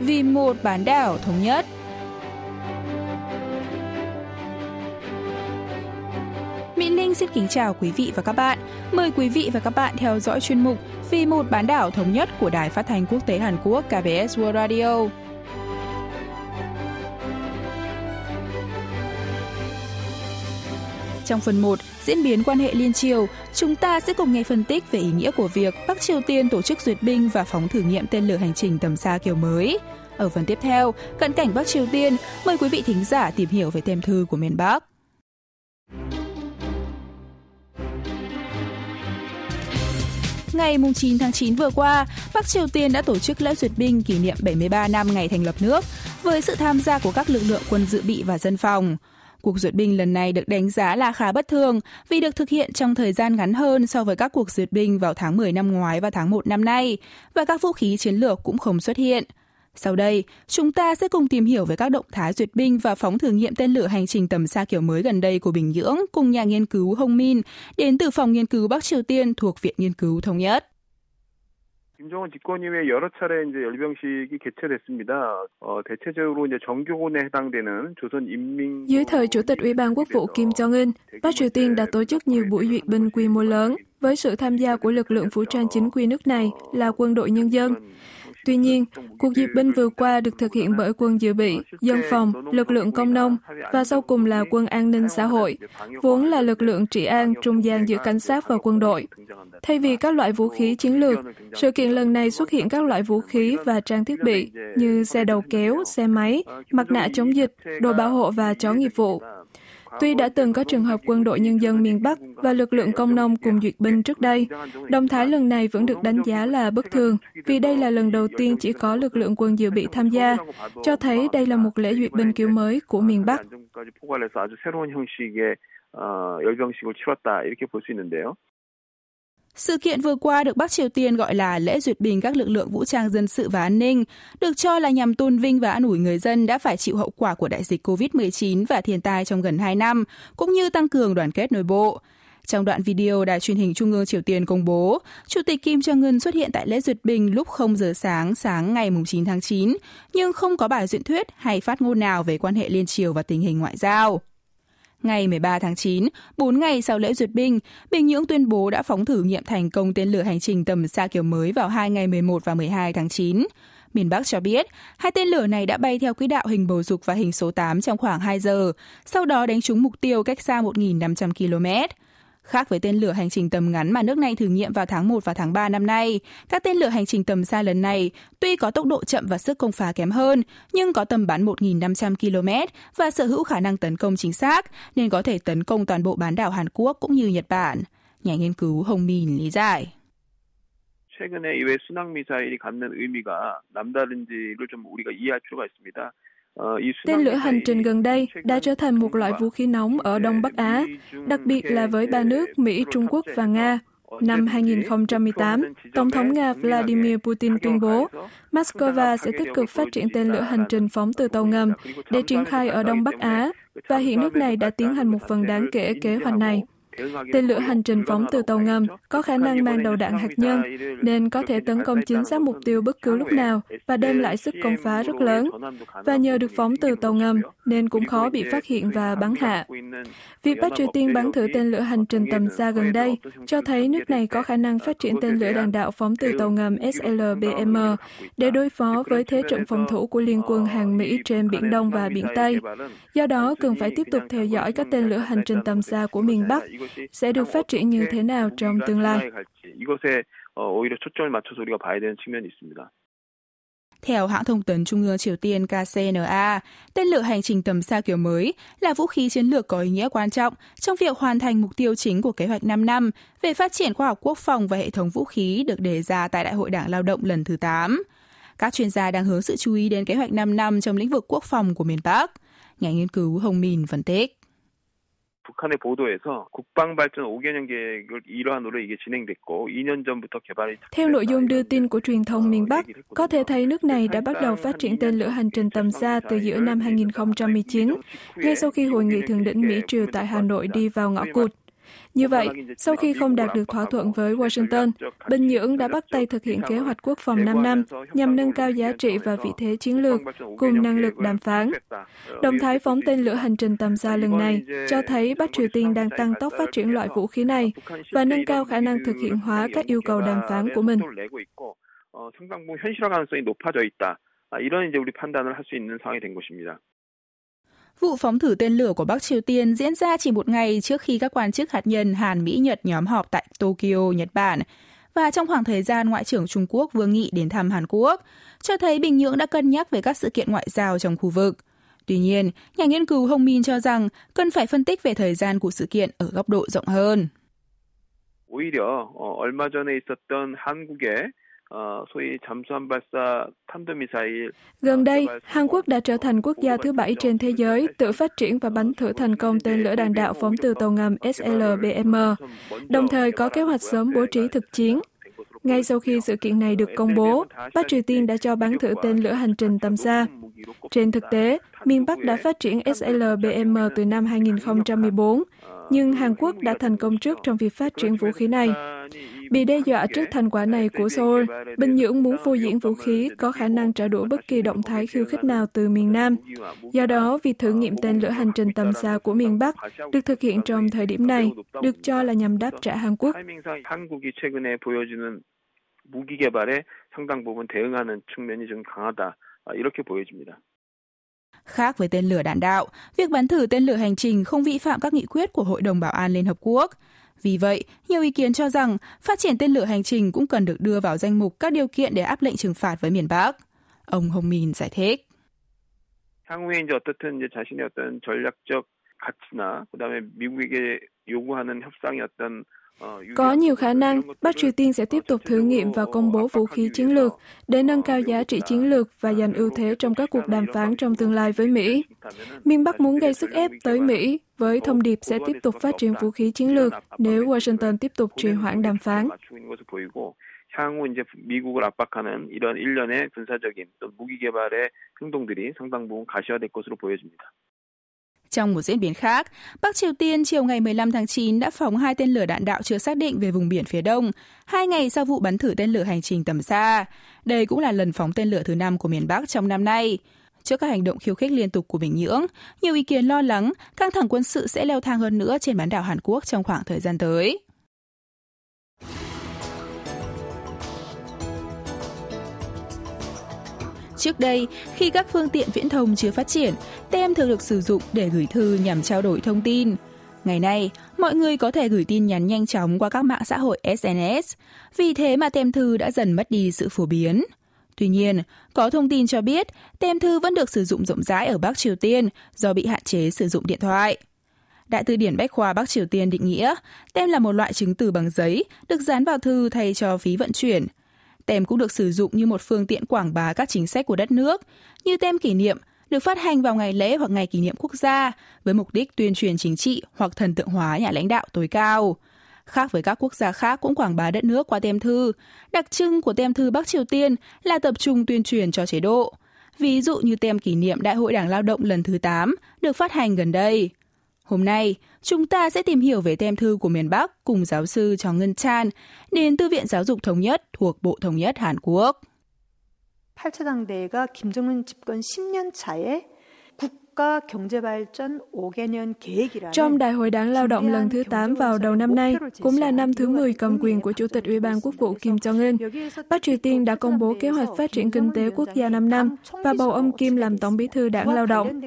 vì một bán đảo thống nhất. Mỹ Linh xin kính chào quý vị và các bạn. Mời quý vị và các bạn theo dõi chuyên mục Vì một bán đảo thống nhất của Đài Phát thanh Quốc tế Hàn Quốc KBS World Radio. Trong phần 1, diễn biến quan hệ liên triều, chúng ta sẽ cùng nghe phân tích về ý nghĩa của việc Bắc Triều Tiên tổ chức duyệt binh và phóng thử nghiệm tên lửa hành trình tầm xa kiểu mới. Ở phần tiếp theo, cận cảnh Bắc Triều Tiên, mời quý vị thính giả tìm hiểu về tem thư của miền Bắc. Ngày 9 tháng 9 vừa qua, Bắc Triều Tiên đã tổ chức lễ duyệt binh kỷ niệm 73 năm ngày thành lập nước với sự tham gia của các lực lượng quân dự bị và dân phòng. Cuộc duyệt binh lần này được đánh giá là khá bất thường vì được thực hiện trong thời gian ngắn hơn so với các cuộc duyệt binh vào tháng 10 năm ngoái và tháng 1 năm nay, và các vũ khí chiến lược cũng không xuất hiện. Sau đây, chúng ta sẽ cùng tìm hiểu về các động thái duyệt binh và phóng thử nghiệm tên lửa hành trình tầm xa kiểu mới gần đây của Bình Nhưỡng cùng nhà nghiên cứu Hong Min đến từ phòng nghiên cứu Bắc Triều Tiên thuộc Viện Nghiên cứu Thống nhất. 김정은 집권 이후에 여러 차례 이제 열병식이 개최됐습니다. 어, 대체적으로 이제 정교군에 해당되는 조선 인민 Dưới thời Chủ tịch Ủy ban Quốc vụ Kim Jong-un, Bắc Triều Tiên đã tổ chức nhiều buổi duyệt binh quy mô lớn với sự tham gia của lực lượng vũ trang chính quy nước này là quân đội nhân dân. Tuy nhiên, cuộc duyệt binh vừa qua được thực hiện bởi quân dự bị, dân phòng, lực lượng công nông và sau cùng là quân an ninh xã hội, vốn là lực lượng trị an trung gian giữa cảnh sát và quân đội. Thay vì các loại vũ khí chiến lược, sự kiện lần này xuất hiện các loại vũ khí và trang thiết bị như xe đầu kéo, xe máy, mặt nạ chống dịch, đồ bảo hộ và chó nghiệp vụ. Tuy đã từng có trường hợp quân đội nhân dân miền Bắc và lực lượng công nông cùng duyệt binh trước đây, động thái lần này vẫn được đánh giá là bất thường vì đây là lần đầu tiên chỉ có lực lượng quân dự bị tham gia, cho thấy đây là một lễ duyệt binh kiểu mới của miền Bắc. Sự kiện vừa qua được Bắc Triều Tiên gọi là lễ duyệt binh các lực lượng vũ trang dân sự và an ninh, được cho là nhằm tôn vinh và an ủi người dân đã phải chịu hậu quả của đại dịch COVID-19 và thiên tai trong gần 2 năm, cũng như tăng cường đoàn kết nội bộ. Trong đoạn video đài truyền hình Trung ương Triều Tiên công bố, Chủ tịch Kim Jong-un xuất hiện tại lễ duyệt binh lúc 0 giờ sáng sáng ngày 9 tháng 9, nhưng không có bài diễn thuyết hay phát ngôn nào về quan hệ liên triều và tình hình ngoại giao. Ngày 13 tháng 9, 4 ngày sau lễ duyệt binh, Bình Nhưỡng tuyên bố đã phóng thử nghiệm thành công tên lửa hành trình tầm xa kiểu mới vào hai ngày 11 và 12 tháng 9. Miền Bắc cho biết, hai tên lửa này đã bay theo quỹ đạo hình bầu dục và hình số 8 trong khoảng 2 giờ, sau đó đánh trúng mục tiêu cách xa 1.500 km. Khác với tên lửa hành trình tầm ngắn mà nước này thử nghiệm vào tháng 1 và tháng 3 năm nay, các tên lửa hành trình tầm xa lần này tuy có tốc độ chậm và sức công phá kém hơn, nhưng có tầm bắn 1.500 km và sở hữu khả năng tấn công chính xác, nên có thể tấn công toàn bộ bán đảo Hàn Quốc cũng như Nhật Bản. Nhà nghiên cứu Hồng Min lý giải. 최근에 이외 순항 미사일이 갖는 의미가 남다른지를 좀 우리가 이해할 필요가 있습니다. Tên lửa hành trình gần đây đã trở thành một loại vũ khí nóng ở Đông Bắc Á, đặc biệt là với ba nước Mỹ, Trung Quốc và Nga. Năm 2018, Tổng thống Nga Vladimir Putin tuyên bố Moscow sẽ tích cực phát triển tên lửa hành trình phóng từ tàu ngầm để triển khai ở Đông Bắc Á, và hiện nước này đã tiến hành một phần đáng kể kế hoạch này. Tên lửa hành trình phóng từ tàu ngầm có khả năng mang đầu đạn hạt nhân, nên có thể tấn công chính xác mục tiêu bất cứ lúc nào và đem lại sức công phá rất lớn. Và nhờ được phóng từ tàu ngầm, nên cũng khó bị phát hiện và bắn hạ. Việc Bắc Triều Tiên bắn thử tên lửa hành trình tầm xa gần đây cho thấy nước này có khả năng phát triển tên lửa đạn đạo phóng từ tàu ngầm SLBM để đối phó với thế trận phòng thủ của Liên quân Hàn Mỹ trên Biển Đông và Biển Tây. Do đó, cần phải tiếp tục theo dõi các tên lửa hành trình tầm xa của miền Bắc sẽ được phát triển như thế nào trong tương lai. Theo hãng thông tấn Trung ương Triều Tiên KCNA, tên lửa hành trình tầm xa kiểu mới là vũ khí chiến lược có ý nghĩa quan trọng trong việc hoàn thành mục tiêu chính của kế hoạch 5 năm về phát triển khoa học quốc phòng và hệ thống vũ khí được đề ra tại Đại hội Đảng Lao động lần thứ 8. Các chuyên gia đang hướng sự chú ý đến kế hoạch 5 năm trong lĩnh vực quốc phòng của miền Bắc. Nhà nghiên cứu Hồng Min phân tích. 북한의 보도에서 국방 발전 5개년 계획을 일환으로 이게 진행됐고 2년 전부터 개발이 Theo nội dung đưa tin của truyền thông miền Bắc, có thể thấy nước này đã bắt đầu phát triển tên lửa hành trình tầm xa từ giữa năm 2019, ngay sau khi hội nghị thượng đỉnh Mỹ Triều tại Hà Nội đi vào ngõ cụt. Như vậy, sau khi không đạt được thỏa thuận với Washington, Bình Nhưỡng đã bắt tay thực hiện kế hoạch quốc phòng 5 năm nhằm nâng cao giá trị và vị thế chiến lược cùng năng lực đàm phán. Động thái phóng tên lửa hành trình tầm xa lần này cho thấy Bắc Triều Tiên đang tăng tốc phát triển loại vũ khí này và nâng cao khả năng thực hiện hóa các yêu cầu đàm phán của mình. 상당 부분 현실화 가능성이 높아져 있다. 이런 이제 우리 판단을 할 수 있는 상황이 된 것입니다. Vụ phóng thử tên lửa của Bắc Triều Tiên diễn ra chỉ một ngày trước khi các quan chức hạt nhân Hàn Mỹ Nhật nhóm họp tại Tokyo, Nhật Bản. Và trong khoảng thời gian Ngoại trưởng Trung Quốc Vương Nghị đến thăm Hàn Quốc, cho thấy Bình Nhưỡng đã cân nhắc về các sự kiện ngoại giao trong khu vực. Tuy nhiên, nhà nghiên cứu Hồng Min cho rằng cần phải phân tích về thời gian của sự kiện ở góc độ rộng hơn. 오히려 얼마 전에 있었던 한국의 Gần đây, Hàn Quốc đã trở thành quốc gia thứ bảy trên thế giới tự phát triển và bắn thử thành công tên lửa đạn đạo phóng từ tàu ngầm SLBM, đồng thời có kế hoạch sớm bố trí thực chiến. Ngay sau khi sự kiện này được công bố, Bắc Triều Tiên đã cho bắn thử tên lửa hành trình tầm xa. Trên thực tế, miền Bắc đã phát triển SLBM từ năm 2014, nhưng Hàn Quốc đã thành công trước trong việc phát triển vũ khí này Bị đe dọa trước thành quả này của Seoul, Bình Nhưỡng muốn phô diễn vũ khí có khả năng trả đũa bất kỳ động thái khiêu khích nào từ miền Nam. Do đó, việc thử nghiệm tên lửa hành trình tầm xa của miền Bắc được thực hiện trong thời điểm này, được cho là nhằm đáp trả Hàn Quốc. 무기 개발에 상당 부분 대응하는 측면이 좀 강하다 이렇게 보여집니다. Khác với tên lửa đạn đạo, việc bắn thử tên lửa hành trình không vi phạm các nghị quyết của Hội đồng Bảo an Liên Hợp Quốc. Vì vậy, nhiều ý kiến cho rằng phát triển tên lửa hành trình cũng cần được đưa vào danh mục các điều kiện để áp lệnh trừng phạt với miền Bắc. Ông Hồng Min giải thích. 향후에 이제 어떻든 이제 자신의 어떤 전략적 가치나 그다음에 미국에게 요구하는 협상의 어떤 có nhiều khả năng Bắc Triều Tiên sẽ tiếp tục thử nghiệm và công bố vũ khí chiến lược để nâng cao giá trị chiến lược và giành ưu thế trong các cuộc đàm phán trong tương lai với Mỹ. Miền Bắc muốn gây sức ép tới Mỹ với thông điệp sẽ tiếp tục phát triển vũ khí chiến lược nếu Washington tiếp tục trì hoãn đàm phán. 향후 이제 미국을 압박하는 이런 일련의 군사적인 또 무기 개발의 행동들이 상당 부분 가시화될 것으로 보여집니다. Trong một diễn biến khác, Bắc Triều Tiên chiều ngày 15 tháng 9 đã phóng hai tên lửa đạn đạo chưa xác định về vùng biển phía đông, hai ngày sau vụ bắn thử tên lửa hành trình tầm xa. Đây cũng là lần phóng tên lửa thứ năm của miền Bắc trong năm nay. Trước các hành động khiêu khích liên tục của Bình Nhưỡng, nhiều ý kiến lo lắng căng thẳng quân sự sẽ leo thang hơn nữa trên bán đảo Hàn Quốc trong khoảng thời gian tới. Trước đây, khi các phương tiện viễn thông chưa phát triển, tem thường được sử dụng để gửi thư nhằm trao đổi thông tin. Ngày nay, mọi người có thể gửi tin nhắn nhanh chóng qua các mạng xã hội SNS, vì thế mà tem thư đã dần mất đi sự phổ biến. Tuy nhiên, có thông tin cho biết tem thư vẫn được sử dụng rộng rãi ở Bắc Triều Tiên do bị hạn chế sử dụng điện thoại. Đại từ điển Bách khoa Bắc Triều Tiên định nghĩa, tem là một loại chứng từ bằng giấy được dán vào thư thay cho phí vận chuyển – Tem cũng được sử dụng như một phương tiện quảng bá các chính sách của đất nước, như tem kỷ niệm được phát hành vào ngày lễ hoặc ngày kỷ niệm quốc gia với mục đích tuyên truyền chính trị hoặc thần tượng hóa nhà lãnh đạo tối cao. Khác với các quốc gia khác cũng quảng bá đất nước qua tem thư, đặc trưng của tem thư Bắc Triều Tiên là tập trung tuyên truyền cho chế độ. Ví dụ như tem kỷ niệm Đại hội Đảng Lao động lần thứ 8 được phát hành gần đây. Hôm nay, chúng ta sẽ tìm hiểu về tem thư của miền Bắc cùng giáo sư Chong Ngân Chan đến Thư viện Giáo dục Thống nhất thuộc Bộ Thống nhất Hàn Quốc. 8차 당대회가 김정은 집권 10년 차에 trong Đại hội Đảng Lao động lần thứ 8 vào đầu năm nay, cũng là năm thứ 10 cầm quyền của Chủ tịch Ủy ban Quốc vụ Kim Jong-un, Bắc Triều Tiên đã công bố kế hoạch phát triển kinh tế quốc gia 5 năm và bầu ông Kim làm Tổng bí thư Đảng Lao động.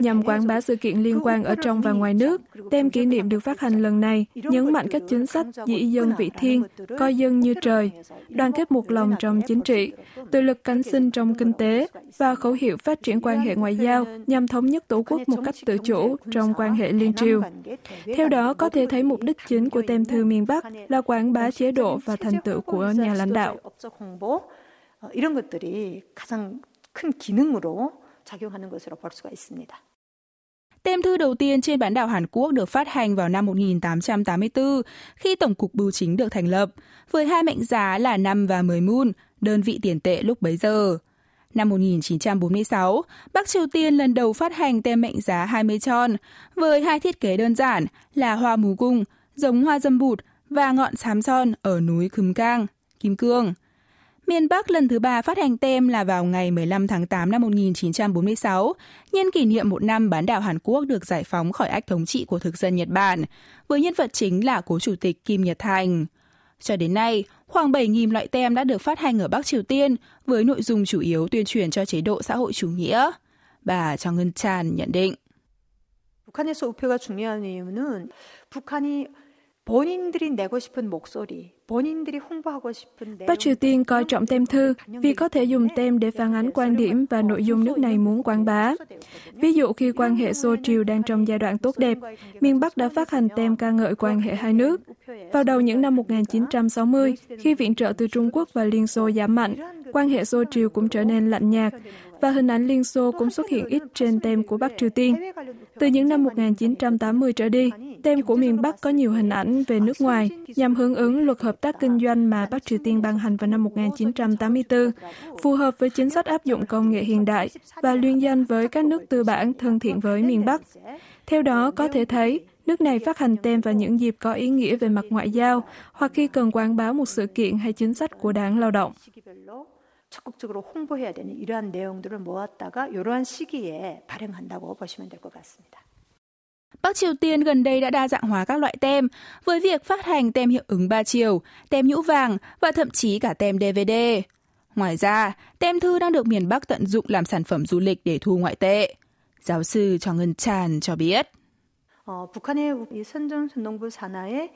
Nhằm quảng bá sự kiện liên quan ở trong và ngoài nước, tem kỷ niệm được phát hành lần này nhấn mạnh các chính sách dĩ dân vị thiên, coi dân như trời, đoàn kết một lòng trong chính trị, tự lực cánh sinh trong kinh tế và khẩu hiệu phát triển quan hệ ngoại giao nhằm thống nhất Tổ quốc một cách tự chủ trong quan hệ liên triều. Theo đó, có thể thấy mục đích chính của tem thư miền Bắc là quảng bá chế độ và thành tựu của nhà lãnh đạo. 이런 것들이 가장 큰 기능으로 작용하는 것으로 볼 수가 있습니다. Tem thư đầu tiên trên bán đảo Hàn Quốc được phát hành vào năm 1884 khi Tổng cục Bưu chính được thành lập, với hai mệnh giá là 5 và 10 moon, đơn vị tiền tệ lúc bấy giờ. Năm 1946, Bắc Triều Tiên lần đầu phát hành tem mệnh giá 20 tròn với hai thiết kế đơn giản là hoa mù cung, giống hoa dâm bụt và ngọn xám son ở núi Khấm Cang, Kim Cương. Miền Bắc lần thứ ba phát hành tem là vào ngày 15 tháng 8 năm 1946, nhân kỷ niệm một năm bán đảo Hàn Quốc được giải phóng khỏi ách thống trị của thực dân Nhật Bản, với nhân vật chính là cố chủ tịch Kim Nhật Thành. Cho đến nay, khoảng 7.000 loại tem đã được phát hành ở Bắc Triều Tiên với nội dung chủ yếu tuyên truyền cho chế độ xã hội chủ nghĩa. Bà Trong Ngân Chan nhận định. 북한에서 우표가 중요한 이유는 북한이 본인들이 내고 싶은 목소리, Bắc Triều Tiên coi trọng tem thư vì có thể dùng tem để phản ánh quan điểm và nội dung nước này muốn quảng bá. Ví dụ khi quan hệ Xô Triều đang trong giai đoạn tốt đẹp, miền Bắc đã phát hành tem ca ngợi quan hệ hai nước. Vào đầu những năm 1960, khi viện trợ từ Trung Quốc và Liên Xô giảm mạnh, quan hệ Xô Triều cũng trở nên lạnh nhạt và hình ảnh Liên Xô cũng xuất hiện ít trên tem của Bắc Triều Tiên. Từ những năm 1980 trở đi, tem của miền Bắc có nhiều hình ảnh về nước ngoài nhằm hướng ứng luật hợp tác kinh doanh mà Bắc Triều Tiên ban hành vào năm 1984, phù hợp với chính sách áp dụng công nghệ hiện đại và liên danh với các nước tư bản thân thiện với miền Bắc. Theo đó, có thể thấy, nước này phát hành tem vào những dịp có ý nghĩa về mặt ngoại giao hoặc khi cần quảng bá một sự kiện hay chính sách của đảng lao động. 적극적으로 홍보해야 되는 이러한 내용들을 모았다가 이러한 시기에 발행한다고 보시면 될 것 같습니다. Bắc Triều Tiên gần đây đã đa dạng hóa các loại tem với việc phát hành tem hiệu ứng ba chiều, tem nhũ vàng và thậm chí cả tem DVD. Ngoài ra, tem thư đang được miền Bắc tận dụng làm sản phẩm du lịch để thu ngoại tệ. Giáo sư Cho Ngân Tràn cho biết. 어, 북한의 이 선전선동부 산하에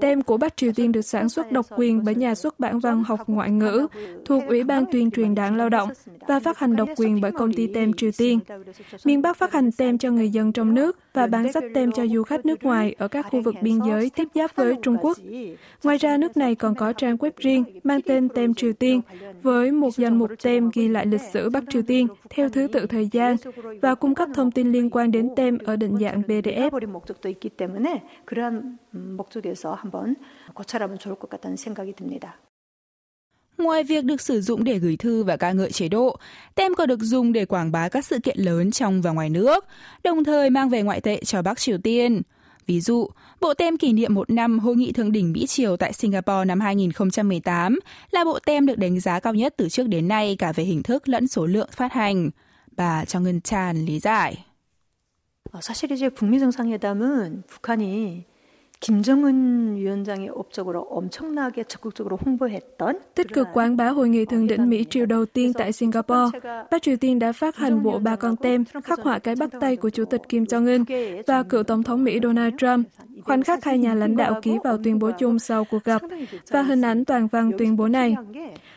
Tem của Bắc Triều Tiên được sản xuất độc quyền bởi nhà xuất bản văn học ngoại ngữ thuộc Ủy ban tuyên truyền đảng lao động và phát hành độc quyền bởi công ty Tem Triều Tiên. Miền Bắc phát hành tem cho người dân trong nước và bán sách tem cho du khách nước ngoài ở các khu vực biên giới tiếp giáp với Trung Quốc. Ngoài ra, nước này còn có trang web riêng mang tên Tem Triều Tiên với một danh mục tem ghi lại lịch sử Bắc Triều Tiên theo thứ tự thời gian và cung cấp thông tin liên quan quan đến tem ở định dạng PDF. Ngoài việc được sử dụng để gửi thư và ca ngợi chế độ, tem còn được dùng để quảng bá các sự kiện lớn trong và ngoài nước, đồng thời mang về ngoại tệ cho Bắc Triều Tiên. Ví dụ, bộ tem kỷ niệm một năm Hội nghị Thượng đỉnh Mỹ Triều tại Singapore năm 2018 là bộ tem được đánh giá cao nhất từ trước đến nay cả về hình thức lẫn số lượng phát hành. Bà Cho Ngân Tràn lý giải. 사실 이제 북미 정상회담은 북한이 김정은 위원장의 업적으로 엄청나게 적극적으로 홍보했던 Tích cực quảng bá hội nghị thượng đỉnh Mỹ Triều đầu tiên tại Singapore, Bắc Triều Tiên đã phát hành bộ ba con tem khắc họa cái bắt tay của Chủ tịch Kim Jong-un và cựu Tổng thống Mỹ Donald Trump. Khoảnh khắc hai nhà lãnh đạo ký vào tuyên bố chung sau cuộc gặp và hình ảnh toàn văn tuyên bố này.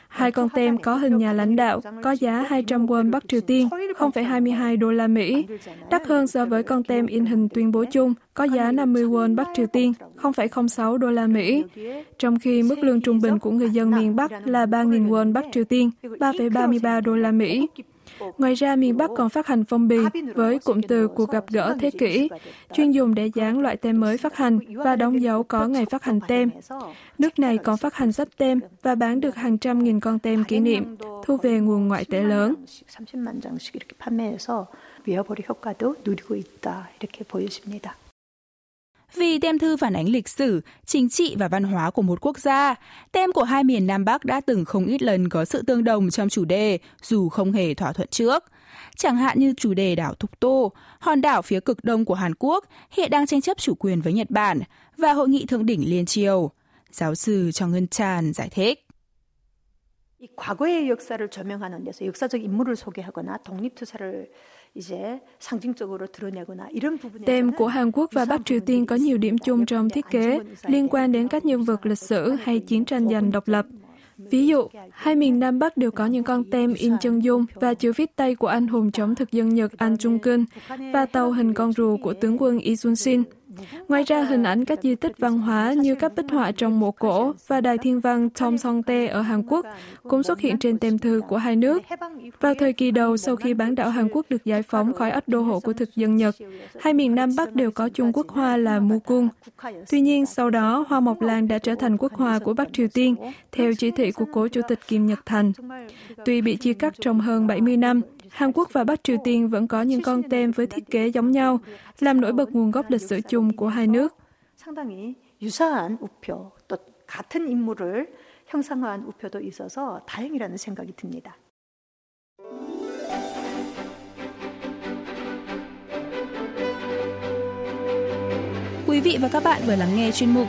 Hai con tem có hình nhà lãnh đạo có giá 200 won Bắc Triều Tiên, 0,22 đô la Mỹ, đắt hơn so với con tem in hình tuyên bố chung có giá 50 won Bắc Triều Tiên, 0,06 đô la Mỹ. Trong khi mức lương trung bình của người dân miền Bắc là 3.000 won Bắc Triều Tiên, 3,33 đô la Mỹ. Ngoài ra, miền Bắc còn phát hành phong bì với cụm từ cuộc gặp gỡ thế kỷ, chuyên dùng để dán loại tem mới phát hành và đóng dấu có ngày phát hành tem. Nước này còn phát hành sách tem và bán được hàng trăm nghìn con tem kỷ niệm, thu về nguồn ngoại tệ lớn. 30만 장씩 이렇게 판매해서 위화벌이 효과도 누리고 있다 이렇게 보여집니다. Vì tem thư phản ánh lịch sử, chính trị và văn hóa của một quốc gia, tem của hai miền Nam Bắc đã từng không ít lần có sự tương đồng trong chủ đề, dù không hề thỏa thuận trước. Chẳng hạn như chủ đề đảo Thục Tô, hòn đảo phía cực đông của Hàn Quốc hiện đang tranh chấp chủ quyền với Nhật Bản và hội nghị thượng đỉnh liên triều. Giáo sư Cho Ngân Chan giải thích. 이 과거의 역사를 조명하는 데서 역사적 인물을 소개하거나 독립투사를 Tem của Hàn Quốc và Bắc Triều Tiên có nhiều điểm chung trong thiết kế liên quan đến các nhân vật lịch sử hay chiến tranh giành độc lập. Ví dụ, hai miền Nam Bắc đều có những con tem in chân dung và chữ viết tay của anh hùng chống thực dân Nhật An Trung Kinh và tàu hình con rùa của tướng quân Lee Sun Shin. Ngoài ra, hình ảnh các di tích văn hóa như các bích họa trong mộ cổ và đài thiên văn Tom Song Te ở Hàn Quốc cũng xuất hiện trên tem thư của hai nước. Vào thời kỳ đầu, sau khi bán đảo Hàn Quốc được giải phóng khỏi ách đô hộ của thực dân Nhật, hai miền Nam Bắc đều có chung quốc hoa là Mukung. Tuy nhiên, sau đó, hoa mộc lan đã trở thành quốc hoa của Bắc Triều Tiên, theo chỉ thị của cố chủ tịch Kim Nhật Thành. Tuy bị chia cắt trong hơn 70 năm, Hàn Quốc và Bắc Triều Tiên vẫn có những con tem với thiết kế giống nhau, làm nổi bật nguồn gốc lịch sử chung của hai nước. 상당히 유사한 우표, 또 같은 인물을 형상화한 우표도 있어서 다행이라는 생각이 듭니다. Quý vị và các bạn vừa lắng nghe chuyên mục